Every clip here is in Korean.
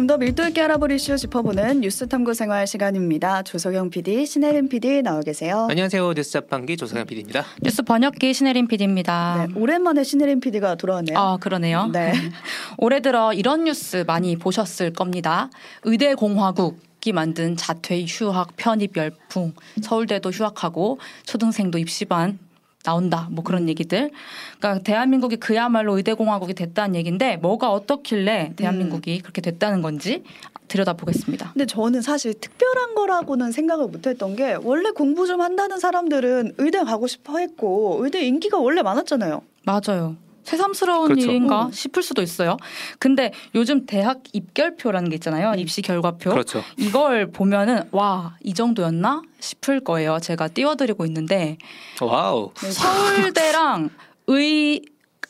좀 더 밀도 있게 알아볼 이슈 짚어보는 뉴스 탐구 생활 시간입니다. 조석영 PD, 신혜림 PD 나와 계세요. 안녕하세요. 뉴스 자판기 조석영 PD입니다. 뉴스 번역기 신혜림 PD입니다. 네, 오랜만에 신혜림 PD가 돌아왔네요. 아, 그러네요. 네. 올해 들어 이런 뉴스 많이 보셨을 겁니다. 의대 공화국 이 만든 자퇴 휴학 편입 열풍 서울대도 휴학하고 초등생도 입시반 나온다 뭐 그런 얘기들 그러니까 대한민국이 그야말로 의대 공화국이 됐다는 얘기인데 뭐가 어떻길래 대한민국이 음. 그렇게 됐다는 건지 들여다보겠습니다. 근데 저는 사실 특별한 거라고는 생각을 못했던 게 원래 공부 좀 한다는 사람들은 의대 가고 싶어 했고 의대 인기가 원래 많았잖아요. 맞아요. 새삼스러운 그렇죠. 일인가 음. 싶을 수도 있어요. 근데 요즘 대학 입결표라는 게 있잖아요. 입시 결과표. 그렇죠. 이걸 보면은 와 이 정도였나 싶을 거예요. 제가 띄워드리고 있는데 wow. 네. 서울대랑 의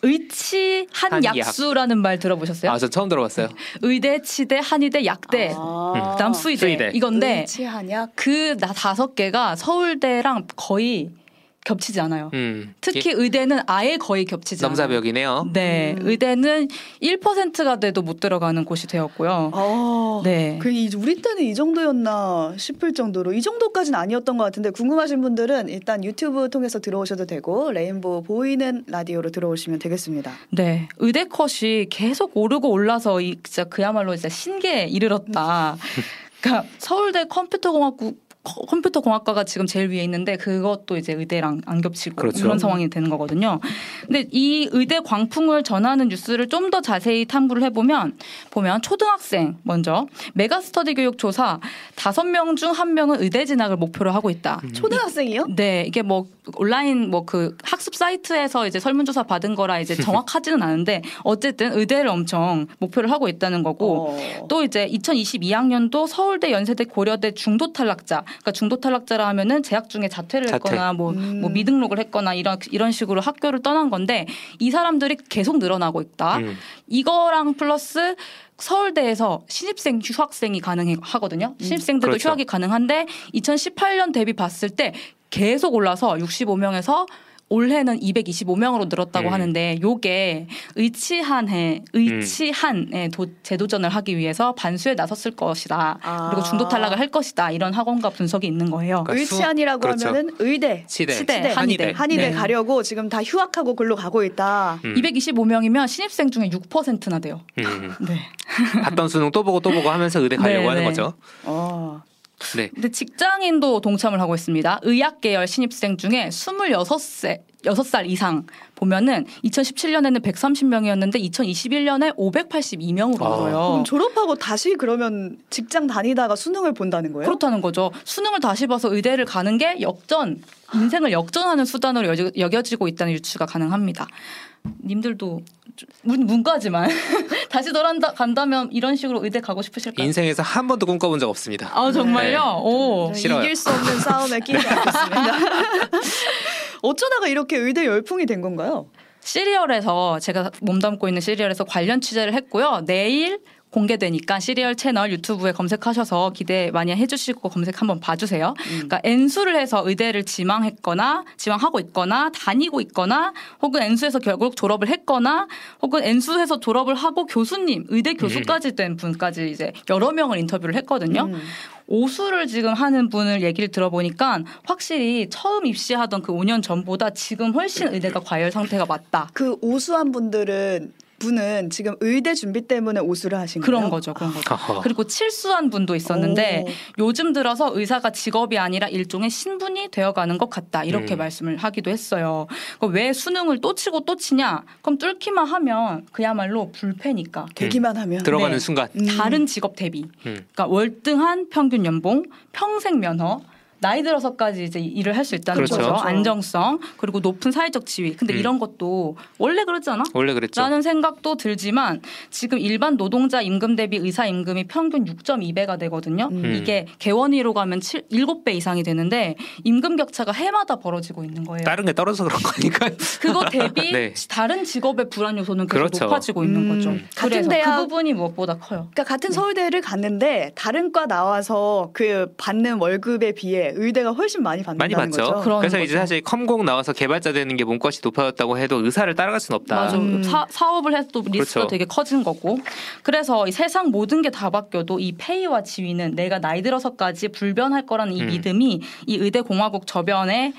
의치 한약. 한약수라는 말 들어보셨어요? 아, 저 처음 들어봤어요. 의대, 치대, 한의대, 약대, 아. 그다음 수의대, 수의대. 이건데 의치한약. 그나 다섯 개가 서울대랑 거의 겹치지 않아요. 음. 특히 의대는 아예 거의 겹치지 않아요. 넘사벽이네요. 네, 음. 의대는 1%가 돼도 못 들어가는 곳이 되었고요. 어. 네. 그 이- 우리 때는 이 정도였나 싶을 정도로 이 정도까지는 아니었던 것 같은데 궁금하신 분들은 일단 유튜브 통해서 들어오셔도 되고 레인보우 보이는 라디오로 들어오시면 되겠습니다. 네, 의대 컷이 계속 오르고 올라서 이 진짜 그야말로 진짜 신계에 이르렀다. 그러니까 서울대 컴퓨터공학국 컴- 컴퓨터 공학과가 지금 제일 위에 있는데 그것도 이제 의대랑 안 겹치고 그렇죠. 그런 상황이 되는 거거든요. 근데 이 의대 광풍을 전하는 뉴스를 좀 더 자세히 탐구를 해보면 보면 초등학생 먼저 메가스터디 교육 조사 다섯 명 중 한 명은 의대 진학을 목표로 하고 있다. 초등학생이요? 네, 이게 뭐 온라인 뭐 그 학습 사이트에서 이제 설문조사 받은 거라 이제 정확하지는 않은데 어쨌든 의대를 엄청 목표를 하고 있다는 거고 어. 또 이제 2022학년도 서울대, 연세대, 고려대 중도 탈락자, 그러니까 중도 탈락자라 하면은 재학 중에 자퇴를 자퇴. 했거나 뭐, 음. 뭐 미등록을 했거나 이런 이런 식으로 학교를 떠난 건데 이 사람들이 계속 늘어나고 있다. 음. 이거랑 플러스 서울대에서 신입생 휴학생이 가능하거든요. 신입생들도 그렇죠. 휴학이 가능한데 2018년 대비 봤을 때 계속 올라서 65명에서 올해는 225명으로 늘었다고 음. 하는데 요게 의치한 해 의치한에 도, 재도전을 하기 위해서 반수에 나섰을 것이다. 아. 그리고 중도 탈락을 할 것이다. 이런 학원과 분석이 있는 거예요. 그러니까 수- 의치한이라고 그렇죠. 하면은 의대, 치대, 치대, 치대, 한의대. 한의대 네. 가려고 지금 다 휴학하고 글로 가고 있다. 음. 225명이면 신입생 중에 6%나 돼요. 음. 네. 봤던 수능 또 보고 또 보고 하면서 의대 가려고 네, 하는 네. 거죠. 어. 네. 근데 직장인도 동참을 하고 있습니다. 의학 계열 신입생 중에 26세 6살 이상 보면은 2017년에는 130명이었는데 2021년에 582명으로 아. 늘어요. 그럼 졸업하고 다시 그러면 직장 다니다가 수능을 본다는 거예요? 그렇다는 거죠. 수능을 다시 봐서 의대를 가는 게 역전, 인생을 역전하는 수단으로 여겨- 여겨지고 있다는 유추가 가능합니다. 님들도 좀 문, 문과지만 다시 돌아간다 간다면 이런 식으로 의대 가고 싶으실까요? 인생에서 한 번도 꿈꿔본 적 없습니다. 아 정말요? 네. 오. 싫어요. 이길 수 없는 싸움에 끼지 않겠습니다. 어쩌다가 이렇게 의대 열풍이 된 건가요? 시리얼에서 제가 몸담고 있는 시리얼에서 관련 취재를 했고요. 내일 공개되니까 시리얼 채널 유튜브에 검색하셔서 기대 많이 해주시고 검색 한번 봐주세요. 그러니까 N수를 해서 의대를 지망했거나 지망하고 있거나 다니고 있거나 혹은 N수에서 결국 졸업을 했거나 혹은 N수에서 졸업을 하고 교수님 의대 교수까지 된 분까지 이제 여러 명을 인터뷰를 했거든요. 음. 오수를 지금 하는 분을 얘기를 들어보니까 확실히 처음 입시하던 그 5년 전보다 지금 훨씬 의대가 과열 상태가 맞다. 그 오수한 분들은 분은 지금 의대 준비 때문에 오수를 하신 그런 거예요? 거죠, 그런 거죠. 어허. 그리고 칠수한 분도 있었는데 오. 요즘 들어서 의사가 직업이 아니라 일종의 신분이 되어가는 것 같다 이렇게 음. 말씀을 하기도 했어요. 왜 수능을 또 치고 또 치냐? 그럼 뚫기만 하면 그야말로 불패니까 되기만 하면 들어가는 네. 순간. 음. 다른 직업 대비, 음. 그러니까 월등한 평균 연봉, 평생 면허. 나이 들어서까지 이제 일을 할 수 있다는 그렇죠. 거죠. 그렇죠. 안정성 그리고 높은 사회적 지위. 근데 음. 이런 것도 원래 않아? 원래 그랬죠. 라는 생각도 들지만 지금 일반 노동자 임금 대비 의사 임금이 평균 6.2배가 되거든요. 음. 이게 개원위로 가면 7, 7배 이상이 되는데 임금 격차가 해마다 벌어지고 있는 거예요. 다른 게 떨어져서 그런 거니까요. 그거 대비 네. 다른 직업의 불안 요소는 계속 그렇죠. 높아지고 있는 음. 거죠. 같은 그래서 대학- 그 부분이 무엇보다 커요. 그러니까 같은 서울대를 갔는데 다른 과 나와서 그 받는 월급에 비해 때 의대가 훨씬 많이 받는다는 많이 받죠. 거죠. 그래서 거죠. 이제 사실 컴공 나와서 개발자 되는 게 몸값이 높아졌다고 해도 의사를 따라갈 수는 없다. 맞아. 음. 사, 사업을 해도 리스크가 그렇죠. 되게 커진 거고. 그래서 이 세상 모든 게 다 바뀌어도 이 페이와 지위는 내가 나이 들어서까지 불변할 거라는 이 음. 믿음이 이 의대 공화국 저변에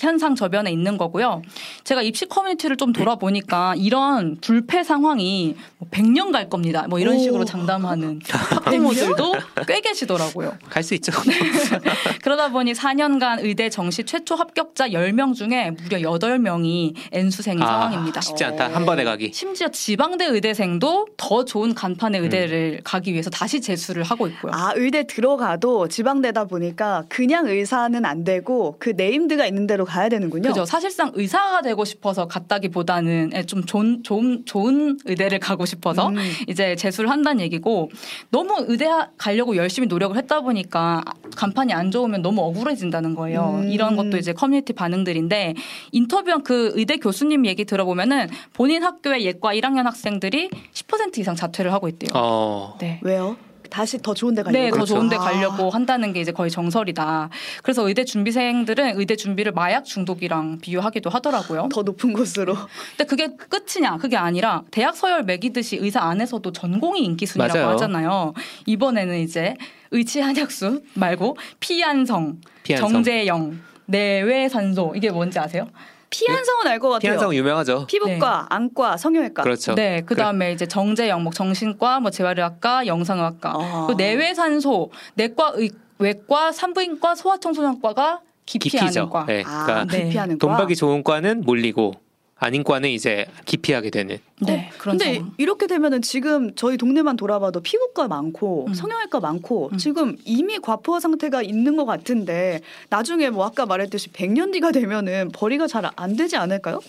현상 저변에 있는 거고요. 제가 입시 커뮤니티를 좀 돌아보니까 이런 불패 상황이 뭐 100년 갈 겁니다. 뭐 이런 오. 식으로 장담하는 학부모들도 꽤 계시더라고요. 갈 수 있죠. 그러다 보니 4년간 의대 정시 최초 합격자 10명 중에 무려 8명이 N수생인 아, 상황입니다. 쉽지 않다. 한 번에 가기. 심지어 지방대 의대생도 더 좋은 간판의 의대를 가기 위해서 다시 재수를 하고 있고요. 아, 의대 들어가도 지방대다 보니까 그냥 의사는 안 되고 그 named가 있는 데로 가야 되는군요. 그죠. 사실상 의사가 되고 싶어서 갔다기보다는 좀 좋은, 좋은, 좋은 의대를 가고 싶어서 음. 이제 재수를 한다는 얘기고 너무 의대 가려고 열심히 노력을 했다 보니까 간판이 안 좋으면 너무 억울해진다는 거예요. 음. 이런 것도 이제 커뮤니티 반응들인데 인터뷰한 그 의대 교수님 얘기 들어보면은 본인 학교의 예과 1학년 학생들이 10% 이상 자퇴를 하고 있대요. 어. 네. 왜요? 다시 더 좋은 데 가려고. 네, 더 그렇죠. 좋은 데 아. 가려고 한다는 게 이제 거의 정설이다. 그래서 의대 준비생들은 의대 준비를 마약 중독이랑 비유하기도 하더라고요. 더 높은 곳으로. 근데 그게 끝이냐? 그게 아니라 대학 서열 매기듯이 의사 안에서도 전공이 인기 순위라고 맞아요. 하잖아요. 이번에는 이제 의치 한약수 말고 피한성, 피한성. 정재영, 내외산소 이게 뭔지 아세요? 피한성은 알 것 같아요. 피한성 유명하죠. 피부과, 안과, 성형외과. 그렇죠. 네, 그 다음에 이제 정재영, 뭐 정신과, 뭐 재활의학과, 영상의학과, 아. 그 내외산소, 내과, 의, 외과, 산부인과, 소아청소년과가 기피하는 기피죠. 과. 네. 아, 그러니까 네. 기피하는 돈 과. 벌기 좋은 과는 몰리고 아닌 과는 이제 기피하게 되는. 네, 그런 근데 상황. 이렇게 되면은 지금 저희 동네만 돌아봐도 피부과 많고 음. 성형외과 많고 음. 지금 이미 과포화 상태가 있는 것 같은데 나중에 뭐 아까 말했듯이 100년 뒤가 되면은 벌이가 잘 안 되지 않을까요?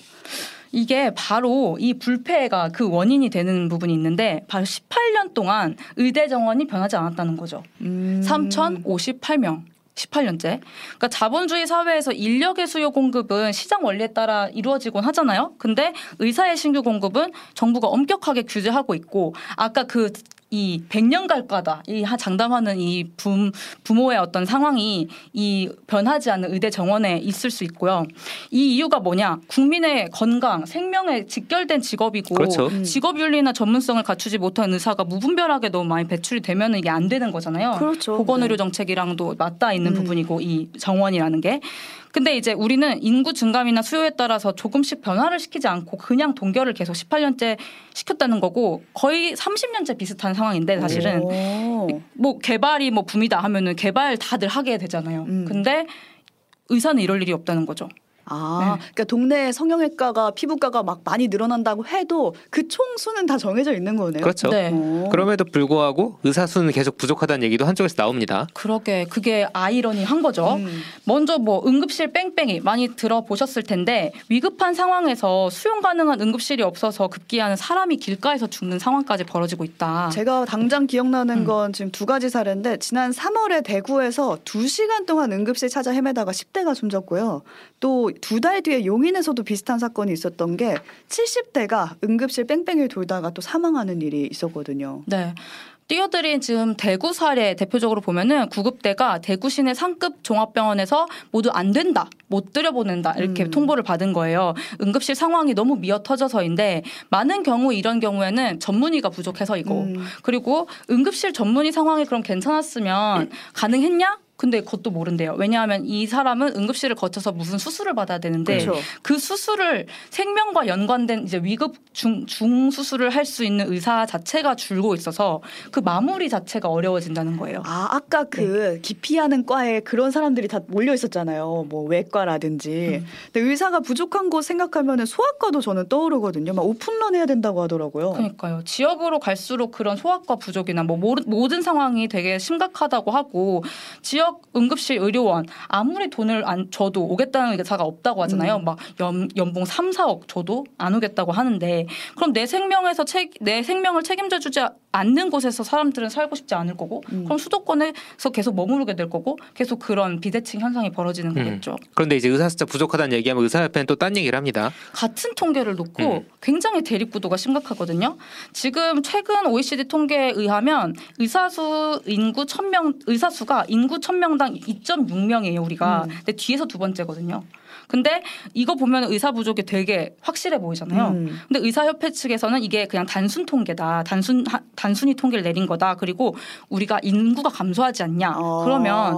이게 바로 이 불폐가 그 원인이 되는 부분이 있는데 바로 18년 동안 의대 정원이 변하지 않았다는 거죠. 음. 3,058명. 18년째. 그러니까 자본주의 사회에서 인력의 수요 공급은 시장 원리에 따라 이루어지곤 하잖아요. 근데 의사의 신규 공급은 정부가 엄격하게 규제하고 있고 아까 그 이 100년 갈 거다. 이 하- 장담하는 이 붐, 부모의 어떤 상황이 이 변하지 않는 의대 정원에 있을 수 있고요. 이 이유가 뭐냐? 국민의 건강, 생명에 직결된 직업이고 그렇죠. 음. 직업 윤리나 전문성을 갖추지 못한 의사가 무분별하게 너무 많이 배출이 되면 이게 안 되는 거잖아요. 그렇죠. 보건의료 네. 정책이랑도 맞닿아 있는 음. 부분이고 이 정원이라는 게. 근데 이제 우리는 인구 증감이나 수요에 따라서 조금씩 변화를 시키지 않고 그냥 동결을 계속 18년째 시켰다는 거고 거의 30년째 비슷한 상황인데 사실은 오. 뭐 개발이 뭐 붐이다 하면은 개발 다들 하게 되잖아요. 음. 근데 의사는 이럴 일이 없다는 거죠. 아, 네. 그러니까 동네 성형외과가 피부과가 막 많이 늘어난다고 해도 그 총수는 다 정해져 있는 거네요. 그렇죠. 네. 오. 그럼에도 불구하고 의사 수는 계속 부족하다는 얘기도 한쪽에서 나옵니다. 그러게 그게 아이러니한 거죠. 음. 먼저 뭐 응급실 뺑뺑이 많이 들어보셨을 텐데 위급한 상황에서 수용 가능한 응급실이 없어서 급기야는 사람이 길가에서 죽는 상황까지 벌어지고 있다. 제가 당장 기억나는 음. 건 지금 두 가지 사례인데 지난 3월에 대구에서 2시간 동안 응급실 찾아 헤매다가 10대가 숨졌고요. 또두 달 뒤에 용인에서도 비슷한 사건이 있었던 게 70대가 응급실 뺑뺑이를 돌다가 또 사망하는 일이 있었거든요. 네. 뛰어들인 지금 대구 사례 대표적으로 보면은 구급대가 대구 시내 상급 종합병원에서 모두 안 된다, 못 들여보낸다 이렇게 음. 통보를 받은 거예요. 응급실 상황이 너무 미어 터져서인데 많은 경우 이런 경우에는 전문의가 부족해서이고 음. 그리고 응급실 전문의 상황이 그럼 괜찮았으면 가능했냐? 근데 그것도 모른대요. 왜냐하면 이 사람은 응급실을 거쳐서 무슨 수술을 받아야 되는데 그렇죠. 그 수술을 생명과 연관된 이제 위급 중, 중 수술을 할 수 있는 의사 자체가 줄고 있어서 그 마무리 자체가 어려워진다는 거예요. 아, 아까 그 네. 기피하는 과에 그런 사람들이 다 몰려 있었잖아요. 뭐 외과라든지. 음. 근데 의사가 부족한 곳 생각하면 소아과도 저는 떠오르거든요. 막 오픈런 해야 된다고 하더라고요. 그러니까요. 지역으로 갈수록 그런 소아과 부족이나 뭐 모든 상황이 되게 심각하다고 하고 지역 응급실 의료원 아무리 돈을 안 줘도 오겠다는 의사가 없다고 하잖아요. 음. 막 연, 연봉 3, 4억 줘도 안 오겠다고 하는데 그럼 내 생명에서 책, 내 생명을 책임져 주지 않는 곳에서 사람들은 살고 싶지 않을 거고 음. 그럼 수도권에서 계속 머무르게 될 거고 계속 그런 비대칭 현상이 벌어지는 음. 거겠죠. 그런데 이제 의사 숫자 부족하다는 얘기하면 의사협회는 또 딴 얘기를 합니다. 같은 통계를 놓고 음. 굉장히 대립구도가 심각하거든요. 지금 최근 OECD 통계에 의하면 의사수 인구 1000명 의사 수가 인구 1000명 2,000 명당 2.6명이에요, 우리가. 음. 근데 뒤에서 두 번째거든요. 근데 이거 보면 의사 부족이 되게 확실해 보이잖아요. 음. 근데 의사협회 측에서는 이게 그냥 단순 통계다. 단순 하- 단순히 통계를 내린 거다. 그리고 우리가 인구가 감소하지 않냐. 어. 그러면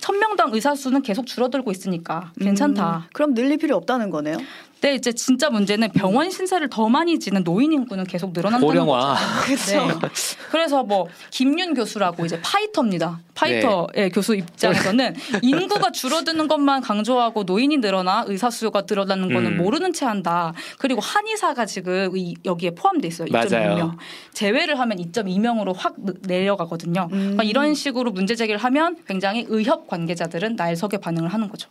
천 명당 의사 수는 계속 줄어들고 있으니까 괜찮다. 음, 그럼 늘릴 필요 없다는 거네요. 근데 이제 진짜 문제는 병원 신세를 더 많이 지는 노인 인구는 계속 늘어난다는 고령화. 거죠. 네. 그래서 뭐 김윤 교수라고 이제 파이터입니다. 파이터의 교수 입장에서는 인구가 줄어드는 것만 강조하고 노인 이 늘어나 의사 수요가 늘어나는 거는 음. 모르는 체 한다. 그리고 한의사가 지금 이- 여기에 포함돼 있어요. 맞아요. 2.6명. 제외를 하면 2.2명으로 확 느- 내려가거든요. 음. 그러니까 이런 식으로 문제 제기를 하면 굉장히 의협 관계자들은 날석에 반응을 하는 거죠.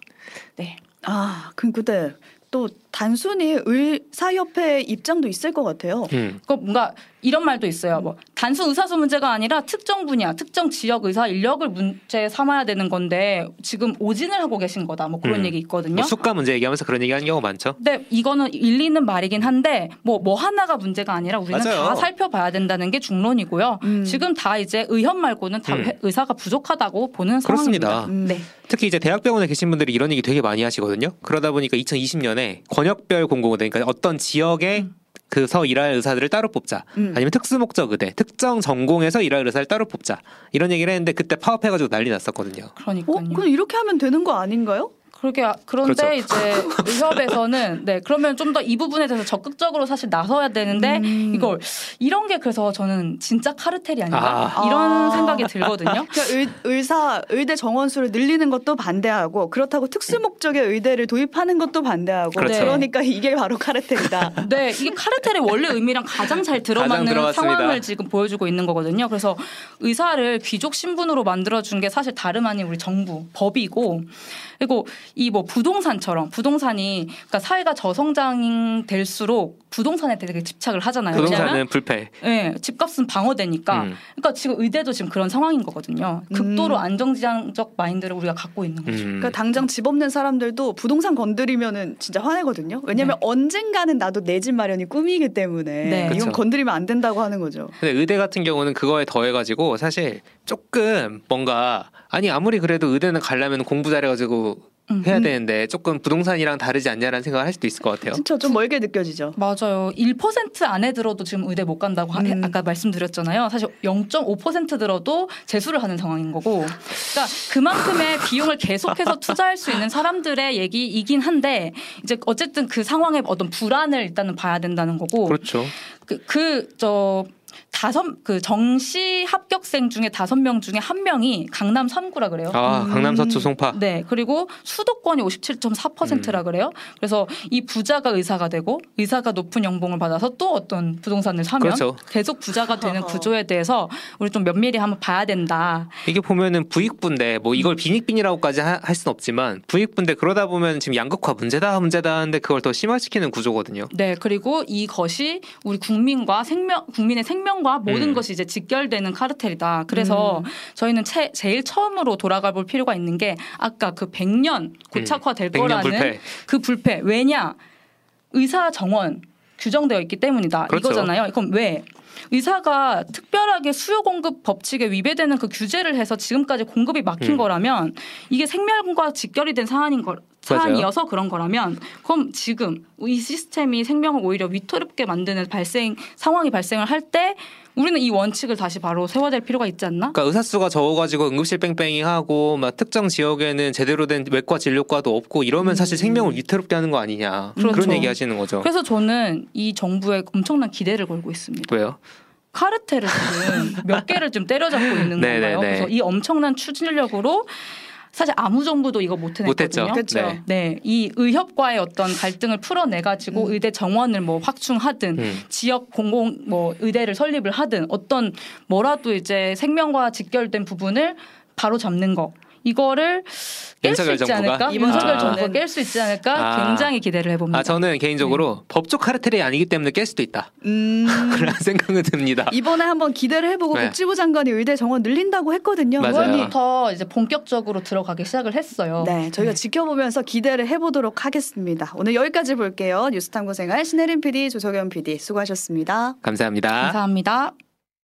네. 아, 근데 또 단순히 의사협회 입장도 있을 것 같아요. 음. 그 뭔가 이런 말도 있어요. 뭐 단순 의사수 문제가 아니라 특정 분야, 특정 지역 의사 인력을 문제 삼아야 되는 건데 지금 오진을 하고 계신 거다. 뭐 그런 음. 얘기 있거든요. 뭐 수가 문제 얘기하면서 그런 얘기하는 경우가 많죠. 근데 이거는 일리 있는 말이긴 한데 뭐뭐 하나가 문제가 아니라 우리는 맞아요. 다 살펴봐야 된다는 게 중론이고요. 음. 지금 다 이제 의협 말고는 다 음. 회- 의사가 부족하다고 보는 그렇습니다. 상황입니다. 음. 네. 특히 이제 대학병원에 계신 분들이 이런 얘기 되게 많이 하시거든요. 그러다 보니까 2020년에 권역별 공공의대, 그러니까 어떤 지역에 음. 그서 일할 의사들을 따로 뽑자. 음. 아니면 특수 목적 의대, 특정 전공에서 일할 의사를 따로 뽑자. 이런 얘기를 했는데 그때 파업해가지고 난리 났었거든요. 그러니까요. 어, 그럼 이렇게 하면 되는 거 아닌가요? 그러게 아- 그런데 그렇죠. 이제 의협에서는 네 그러면 좀 더 이 부분에 대해서 적극적으로 사실 나서야 되는데 음. 이걸 이런 게 그래서 저는 진짜 카르텔이 아닌가 아. 이런 아. 생각이 들거든요. 그러니까 의, 의사 의대 정원 수를 늘리는 것도 반대하고 그렇다고 특수 목적의 의대를 도입하는 것도 반대하고 그렇죠. 그러니까 이게 바로 카르텔이다. 네, 이게 카르텔의 원래 의미랑 가장 잘 들어맞는 들어맞습니다. 상황을 지금 보여주고 있는 거거든요. 그래서 의사를 귀족 신분으로 만들어준 게 사실 다름 아닌 우리 정부 법이고 그리고 이 뭐 부동산처럼 부동산이 그러니까 사회가 저성장 될수록 부동산에 되게 집착을 하잖아요. 왜냐하면 부동산은 불패. 예, 집값은 방어되니까. 음. 그러니까 지금 의대도 지금 그런 상황인 거거든요. 극도로 안정지향적 마인드를 우리가 갖고 있는 거죠. 음. 그러니까 당장 집 없는 사람들도 부동산 건드리면은 진짜 화내거든요. 왜냐면 언젠가는 나도 내 집 마련이 꿈이기 때문에 네. 이건 그쵸. 건드리면 안 된다고 하는 거죠. 근데 의대 같은 경우는 그거에 더해가지고 사실 조금 뭔가 아니 아무리 그래도 의대는 가려면 공부 잘해가지고 음. 해야 음. 되는데 조금 부동산이랑 다르지 않냐라는 생각을 할 수도 있을 것 같아요. 진짜 좀 멀게 느껴지죠. 맞아요. 1% 안에 들어도 지금 의대 못 간다고 하- 음. 아까 말씀드렸잖아요. 사실 0.5% 들어도 재수를 하는 상황인 거고. 그러니까 그만큼의 비용을 계속해서 투자할 수 있는 사람들의 얘기이긴 한데 이제 어쨌든 그 상황의 어떤 불안을 일단은 봐야 된다는 거고. 그렇죠. 그저 다섯 그 정시 합격생 중에 다섯 명 중에 한 명이 강남 3구라 그래요. 아 음. 강남 서초 송파. 네, 그리고 수도권이 57.4%라 그래요. 그래서 이 부자가 의사가 되고 의사가 높은 연봉을 받아서 또 어떤 부동산을 사면 그렇죠. 계속 부자가 되는. 구조에 대해서 우리 좀 면밀히 한번 봐야 된다. 이게 보면은 부익부인데 뭐 음. 이걸 빈익빈이라고까지 하- 할 수는 없지만 부익부인데 그러다 보면 지금 양극화 문제다 문제다 하는데 그걸 더 심화시키는 구조거든요. 네, 그리고 이것이 우리 국민과 생명, 국민의 생명과 모든 음. 것이 이제 직결되는 카르텔이다. 그래서 저희는 채- 제일 처음으로 돌아가 볼 필요가 있는 게 아까 그 100년 고착화될 음. 거라는 불패. 그 불패. 왜냐? 의사 정원 규정되어 있기 때문이다. 그렇죠. 이거잖아요. 그럼 왜? 의사가 특별하게 수요 공급 법칙에 위배되는 그 규제를 해서 지금까지 공급이 막힌 음. 거라면 이게 생명과 직결이 된 사안인 거 사안이어서 그런 거라면 그럼 지금 이 시스템이 생명을 오히려 위태롭게 만드는 발생 상황이 발생을 할 때 우리는 이 원칙을 다시 바로 세워야 될 필요가 있지 않나? 그러니까 의사 수가 적어가지고 응급실 뺑뺑이 하고 막 특정 지역에는 제대로 된 외과 진료과도 없고 이러면 사실 생명을 위태롭게 하는 거 아니냐 음. 그렇죠. 그런 얘기하시는 거죠. 그래서 저는 이 정부에 엄청난 기대를 걸고 있습니다. 왜요? 카르텔을 지금 몇 개를 좀 때려잡고 있는 네네네. 건가요? 그래서 이 엄청난 추진력으로 사실 아무 정부도 이거 못 못했죠. 해냈거든요. 그렇죠. 네. 네, 이 의협과의 어떤 갈등을 풀어내 가지고 음. 의대 정원을 뭐 확충하든 음. 지역 공공 뭐 의대를 설립을 하든 어떤 뭐라도 이제 생명과 직결된 부분을 바로 잡는 거 이거를 윤석열 있지 정부가? 윤석열 아. 정부가 깰 수 있지 않을까? 아. 굉장히 기대를 해봅니다. 아 저는 개인적으로 네. 법적 카르텔이 아니기 때문에 깰 수도 있다 음. 그런 생각은 듭니다. 이번에 한번 기대를 해보고 네. 복지부 장관이 의대 정원 늘린다고 했거든요. 맞아요. 5월부터 이제 본격적으로 들어가기 시작을 했어요. 네, 저희가 지켜보면서 기대를 해보도록 하겠습니다. 오늘 여기까지 볼게요. 뉴스탐구 생활 신혜림 PD, 조석연 PD 수고하셨습니다. 감사합니다. 감사합니다.